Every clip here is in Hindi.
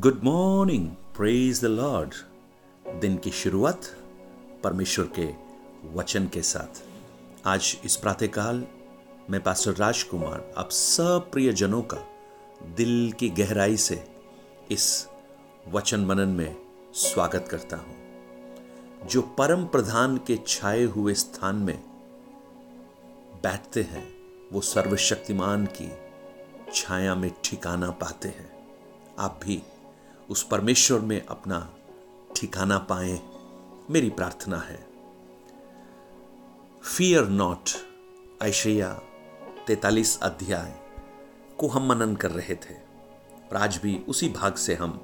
Good morning praise the Lord दिन की शुरुआत परमेश्वर के वचन के साथ। आज इस प्रातःकाल मैं पास्टर राजकुमार, आप सब प्रियजनों का दिल की गहराई से इस वचन मनन में स्वागत करता हूँ। जो परम प्रधान के छाए हुए स्थान में बैठते हैं, वो सर्वशक्तिमान की छाया में ठिकाना पाते हैं। आप भी उस परमेश्वर में अपना ठिकाना पाए, मेरी प्रार्थना है। फियर नॉट ऐशैया तैतालीस अध्याय को हम मनन कर रहे थे, और आज भी उसी भाग से हम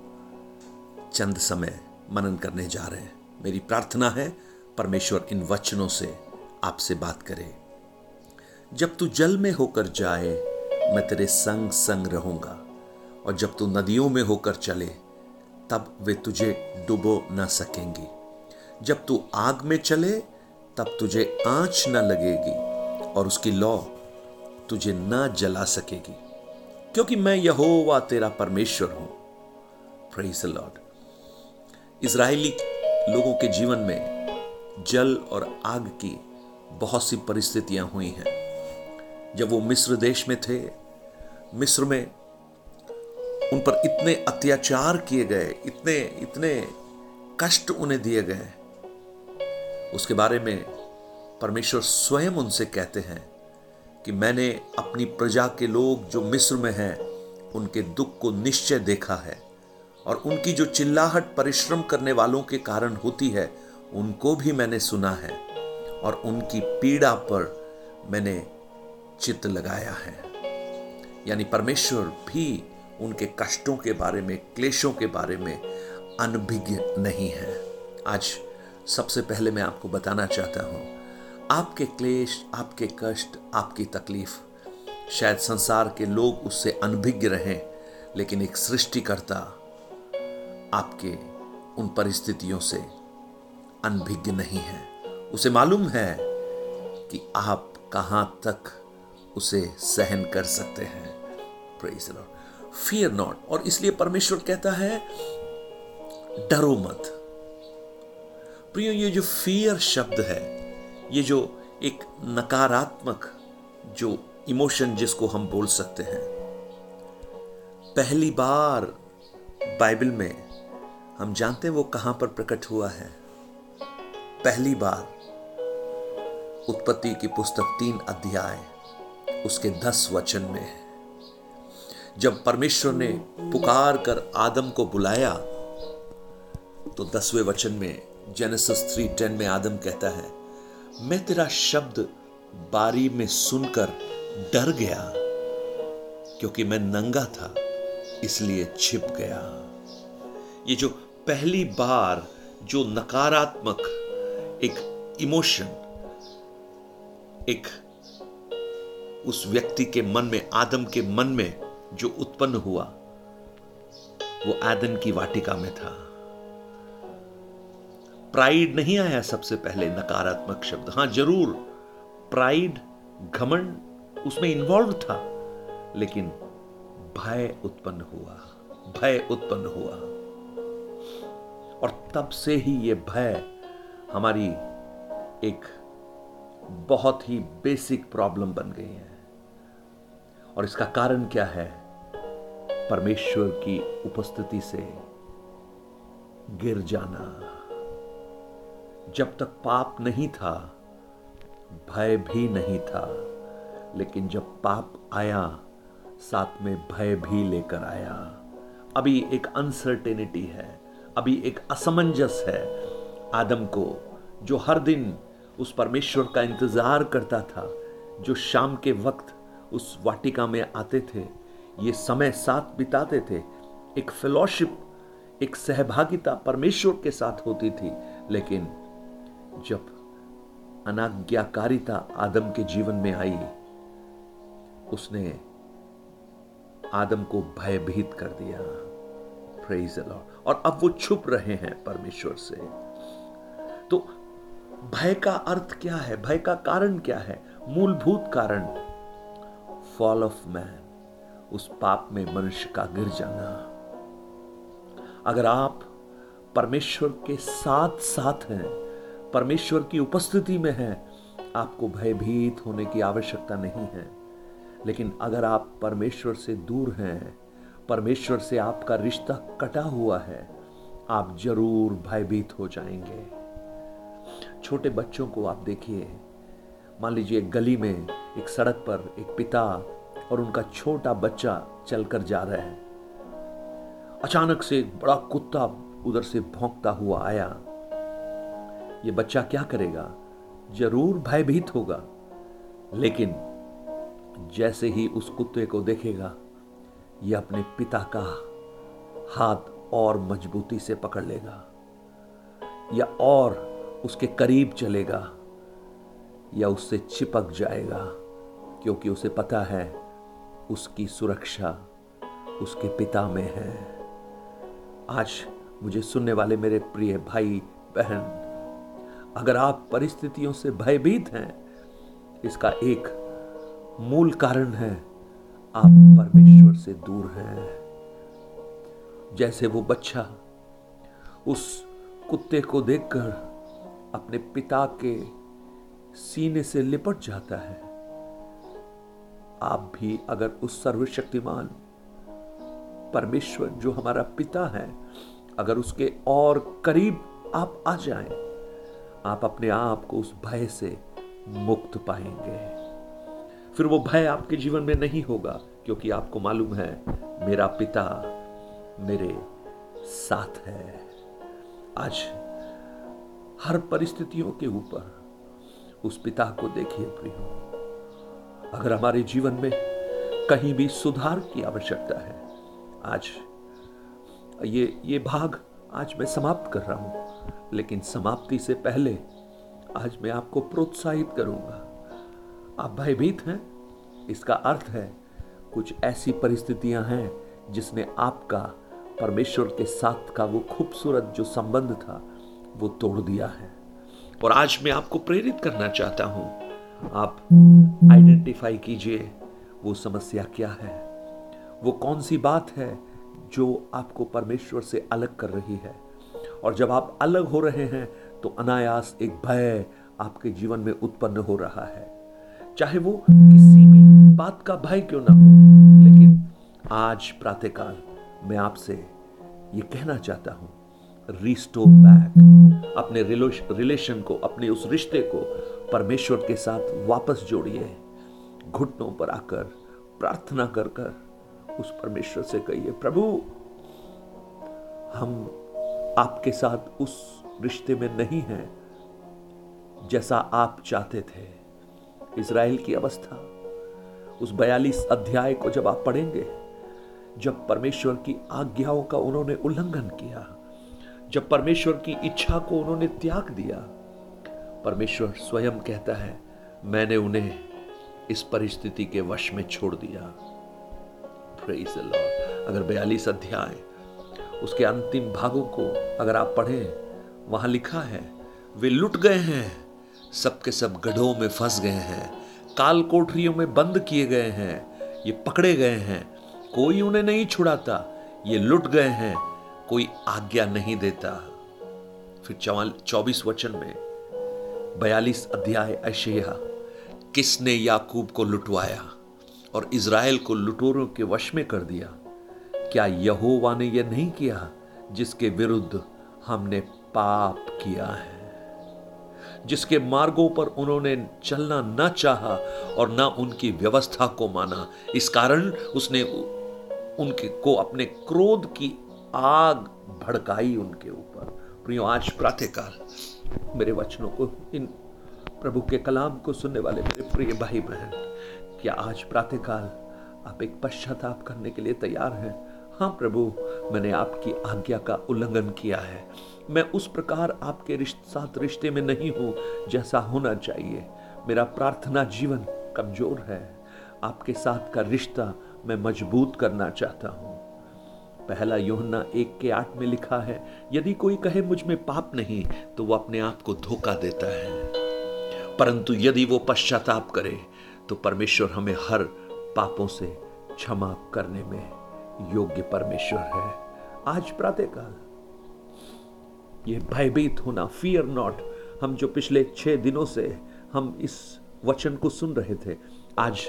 चंद समय मनन करने जा रहे हैं। मेरी प्रार्थना है, परमेश्वर इन वचनों से आपसे बात करे। जब तू जल में होकर जाए, मैं तेरे संग संग रहूँगा, और जब तू नदियों में होकर चले तब वे तुझे डुबो न सकेंगी। जब तू आग में चले, तब तुझे आँच न लगेगी और उसकी लौ तुझे न जला सकेगी। क्योंकि मैं यहोवा तेरा परमेश्वर हूँ। प्रेज लॉर्ड इज़राइली लोगों के जीवन में जल और आग की बहुत सी परिस्थितियाँ हुई हैं। जब वो मिस्र देश में थे, मिस्र में उन पर इतने अत्याचार किए गए, इतने इतने कष्ट उन्हें दिए गए। उसके बारे में परमेश्वर स्वयं उनसे कहते हैं कि मैंने अपनी प्रजा के लोग जो मिस्र में हैं, उनके दुख को निश्चय देखा है और उनकी जो चिल्लाहट परिश्रम करने वालों के कारण होती है, उनको भी मैंने सुना है और उनकी पीड़ा पर मैंने चित्त लगाया है। यानी परमेश्वर भी उनके कष्टों के बारे में, क्लेशों के बारे में अनभिज्ञ नहीं है। आज सबसे पहले मैं आपको बताना चाहता हूँ, आपके क्लेश, आपके कष्ट, आपकी तकलीफ़, शायद संसार के लोग उससे अनभिज्ञ रहें, लेकिन एक सृष्टिकर्ता आपके उन परिस्थितियों से अनभिज्ञ नहीं है। उसे मालूम है कि आप कहाँ तक उसे सहन कर सकते हैं। प्रेज लॉर्ड फियर नॉट और इसलिए परमेश्वर कहता है, डरो मत। प्रियो, ये जो फियर शब्द है, ये जो एक नकारात्मक जो इमोशन जिसको हम बोल सकते हैं, पहली बार बाइबल में हम जानते हैं वो कहाँ पर प्रकट हुआ है। पहली बार उत्पत्ति की पुस्तक तीन अध्याय, उसके दस वचन में है। जब परमेश्वर ने पुकार कर आदम को बुलाया तो दसवें वचन में, जेनेसिस थ्री टेन में आदम कहता है, मैं तेरा शब्द बारी में सुनकर डर गया, क्योंकि मैं नंगा था, इसलिए छिप गया। ये जो पहली बार जो नकारात्मक एक इमोशन, एक उस व्यक्ति के मन में, आदम के मन में जो उत्पन्न हुआ, वो आदन की वाटिका में था। प्राइड नहीं आया सबसे पहले नकारात्मक शब्द। हाँ, ज़रूर, प्राइड, घमंड, उसमें इन्वॉल्व था, लेकिन भय उत्पन्न हुआ, भय उत्पन्न हुआ। और तब से ही यह भय हमारी एक बहुत ही बेसिक प्रॉब्लम बन गई है। और इसका कारण क्या है? परमेश्वर की उपस्थिति से गिर जाना। जब तक पाप नहीं था, भय भी नहीं था, लेकिन जब पाप आया, साथ में भय भी लेकर आया। अभी एक अनसर्टेनिटी है, अभी एक असमंजस है। आदम को, जो हर दिन उस परमेश्वर का इंतज़ार करता था, जो शाम के वक्त उस वाटिका में आते थे ये समय साथ बिताते थे। एक फेलोशिप एक सहभागिता परमेश्वर के साथ होती थी। लेकिन जब अनाज्ञाकारिता आदम के जीवन में आई, उसने आदम को भयभीत कर दिया। और अब वो छुप रहे हैं परमेश्वर से। तो भय का अर्थ क्या है? भय का कारण क्या है? मूलभूत कारण फॉल ऑफ़ मैन उस पाप में मनुष्य का गिर जाना। अगर आप परमेश्वर के साथ साथ हैं, परमेश्वर की उपस्थिति में हैं, आपको भयभीत होने की आवश्यकता नहीं है। लेकिन अगर आप परमेश्वर से दूर हैं, परमेश्वर से आपका रिश्ता कटा हुआ है, आप ज़रूर भयभीत हो जाएँगे। छोटे बच्चों को आप देखिए। मान लीजिए गली में एक सड़क पर एक पिता और उनका छोटा बच्चा चलकर जा रहा है। अचानक से एक बड़ा कुत्ता उधर से भौंकता हुआ आया। ये बच्चा क्या करेगा? ज़रूर भयभीत होगा, लेकिन जैसे ही उस कुत्ते को देखेगा यह अपने पिता का हाथ और मजबूती से पकड़ लेगा। या और उसके करीब चलेगा, या उससे चिपक जाएगा, क्योंकि उसे पता है उसकी सुरक्षा उसके पिता में है। आज मुझे सुनने वाले मेरे प्रिय भाई, बहन, अगर आप परिस्थितियों से भयभीत हैं, इसका एक मूल कारण है, आप परमेश्वर से दूर हैं। जैसे वो बच्चा उस कुत्ते को देखकर अपने पिता के सीने से लिपट जाता है आप भी अगर उस सर्वशक्तिमान परमेश्वर जो हमारा पिता है अगर उसके और करीब आप आ जाएँ, आप अपने आप को उस भय से मुक्त पाएँगे। फिर वो भय आपके जीवन में नहीं होगा क्योंकि आपको मालूम है मेरा पिता मेरे साथ है। आज हर परिस्थितियों के ऊपर उस पिता को देखिए प्रियो। अगर हमारे जीवन में कहीं भी सुधार की आवश्यकता है, आज ये ये भाग आज मैं समाप्त कर रहा हूँ, लेकिन समाप्ति से पहले आज मैं आपको प्रोत्साहित करूँगा। आप भयभीत हैं, इसका अर्थ है कुछ ऐसी परिस्थितियाँ हैं जिसने आपका, परमेश्वर के साथ का वो खूबसूरत जो संबंध था, वो तोड़ दिया है। और आज मैं आपको प्रेरित करना चाहता हूँ आप आइडेंटिफाई कीजिए, वो समस्या क्या है? वो कौन सी बात है जो आपको परमेश्वर से अलग कर रही है? और जब आप अलग हो रहे हैं तो अनायास एक भय आपके जीवन में उत्पन्न हो रहा है। चाहे वो किसी भी बात का भय क्यों ना हो, लेकिन आज प्रातःकाल मैं आपसे ये कहना चाहता हूँ रिस्टोर बैक अपने रिलेशन को, अपने उस रिश्ते को परमेश्वर के साथ वापस जोड़िए। घुटनों पर आकर प्रार्थना कर कर उस परमेश्वर से कहिए, प्रभु, हम आपके साथ उस रिश्ते में नहीं हैं जैसा आप चाहते थे। इसराइल की अवस्था, उस बयालीस अध्याय को जब आप पढ़ेंगे, जब परमेश्वर की आज्ञाओं का उन्होंने उल्लंघन किया, जब परमेश्वर की इच्छा को उन्होंने त्याग दिया परमेश्वर स्वयं कहता है, मैंने उन्हें इस परिस्थिति के वश में छोड़ दिया। अगर बयालीस अध्याय उसके अंतिम भागों को अगर आप पढ़ें, वहाँ लिखा है, वे लुट गए हैं, सबके सब गढ़ों में फंस गए हैं काल कोठरियों में बंद किए गए हैं, ये पकड़े गए हैं, कोई उन्हें नहीं छुड़ाता, ये लुट गए हैं, कोई आज्ञा नहीं देता। फिर चौबीस वचन में बयालीस अध्याय अशेया किसने याकूब को लुटवाया और इज़राइल को लुटोरों के वश में कर दिया? क्या यहोवा ने यह नहीं किया जिसके विरुद्ध हमने पाप किया है? जिसके मार्गों पर उन्होंने चलना न चाहा और न उनकी व्यवस्था को माना। इस कारण उसने उनके, को अपने क्रोध की आग भड़काई उनके ऊपर। प्रियो, आज प्रातःकाल मेरे वचनों को, इन प्रभु के कलाम को सुनने वाले मेरे प्रिय भाई बहन, क्या आज प्रातःकाल आप एक पश्चाताप करने के लिए तैयार हैं? हाँ प्रभु, मैंने आपकी आज्ञा का उल्लंघन किया है। मैं उस प्रकार आपके रिश्त, साथ रिश्ते में नहीं हूँ, जैसा होना चाहिए। मेरा प्रार्थना जीवन कमज़ोर है। आपके साथ का रिश्ता मैं मज़बूत करना चाहता हूँ। पहला योहन्ना एक के आठ में लिखा है, यदि कोई कहे मुझमें पाप नहीं तो वो अपने आप को धोखा देता है। परंतु यदि वो पश्चाताप करे तो परमेश्वर हमें हर पापों से क्षमा करने में योग्य परमेश्वर है। आज प्रातःकाल ये भयभीत होना फियर नॉट हम जो पिछले छह दिनों से हम इस वचन को सुन रहे थे, आज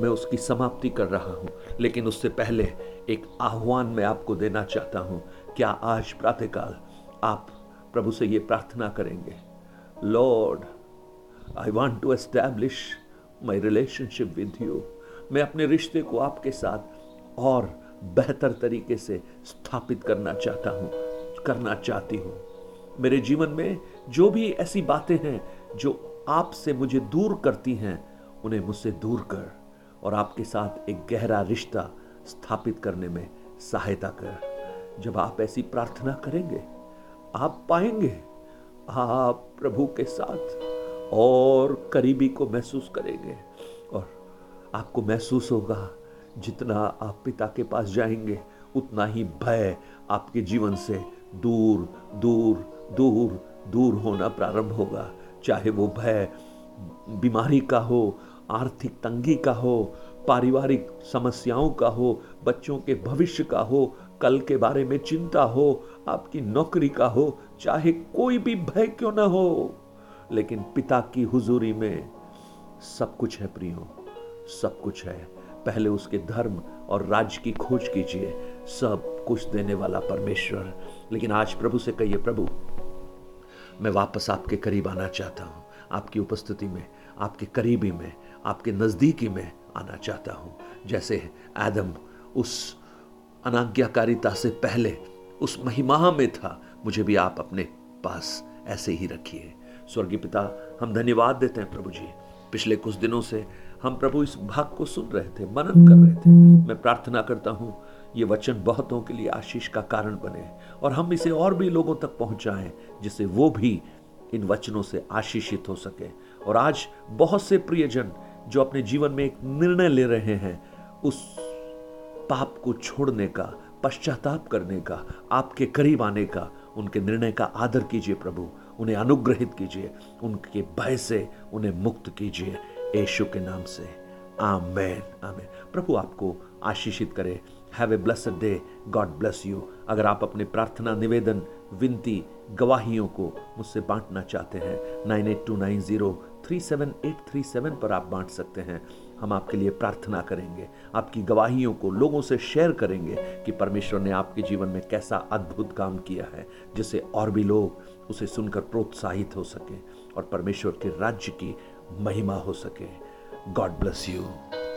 मैं उसकी समाप्ति कर रहा हूँ, लेकिन उससे पहले एक आह्वान मैं आपको देना चाहता हूँ। क्या आज प्रातःकाल आप प्रभु से ये प्रार्थना करेंगे? Lord I want to establish my relationship with you मैं अपने रिश्ते को आपके साथ और बेहतर तरीके से स्थापित करना चाहता हूँ, करना चाहती हूँ। मेरे जीवन में जो भी ऐसी बातें हैं जो आपसे मुझे दूर करती हैं, उन्हें मुझसे दूर कर और आपके साथ एक गहरा रिश्ता स्थापित करने में सहायता कर। जब आप ऐसी प्रार्थना करेंगे, आप पाएँगे, आप प्रभु के साथ और करीबी को महसूस करेंगे और आपको महसूस होगा, जितना आप पिता के पास जाएँगे, उतना ही भय आपके जीवन से दूर दूर दूर दूर होना प्रारंभ होगा। चाहे वो भय बीमारी का हो आर्थिक तंगी का हो, पारिवारिक समस्याओं का हो, बच्चों के भविष्य का हो, कल के बारे में चिंता हो, आपकी नौकरी का हो, चाहे कोई भी भय क्यों ना हो, लेकिन पिता की हुजूरी में सब कुछ है प्रियो, सब कुछ है। पहले उसके धर्म और राज्य की खोज कीजिए, सब कुछ देने वाला परमेश्वर। लेकिन आज प्रभु से कहिए, प्रभु, मैं वापस आपके करीब आना चाहता हूँ, आपकी उपस्थिति में, आपके करीबी में आपके नज़दीकी में आना चाहता हूँ। जैसे आदम उस अनाज्ञाकारिता से पहले, उस महिमा में था। मुझे भी आप अपने पास ऐसे ही रखिए। स्वर्गीय पिता, हम धन्यवाद देते हैं प्रभु जी। पिछले कुछ दिनों से हम प्रभु इस भाग को सुन रहे थे, मनन कर रहे थे। मैं प्रार्थना करता हूँ, ये वचन बहुतों के लिए आशीष का कारण बने और हम इसे और भी लोगों तक पहुंचाएँ, जिससे वो भी इन वचनों से आशीषित हो सके। और आज बहुत से प्रियजन जो अपने जीवन में एक निर्णय ले रहे हैं, उस पाप को छोड़ने का, पश्चाताप करने का, आपके करीब आने का, उनके निर्णय का आदर कीजिए प्रभु, उन्हें अनुग्रहित कीजिए, उनके भय से उन्हें मुक्त कीजिए, यशु के नाम से। आमेन आमेन। प्रभु आपको आशीषित करे। Have a blessed day God bless you अगर आप अपने प्रार्थना, निवेदन, विनती, गवाहियों को मुझसे बांटना चाहते हैं, nine eight two nine zero three seven eight three seven पर आप बांट सकते हैं हम आपके लिए प्रार्थना करेंगे आपकी गवाहियों को लोगों से शेयर करेंगे कि परमेश्वर ने आपके जीवन में कैसा अद्भुत काम किया है जिससे और भी लोग उसे सुनकर प्रोत्साहित हो सके और परमेश्वर के राज्य की महिमा हो सके गॉड ब्लेस यू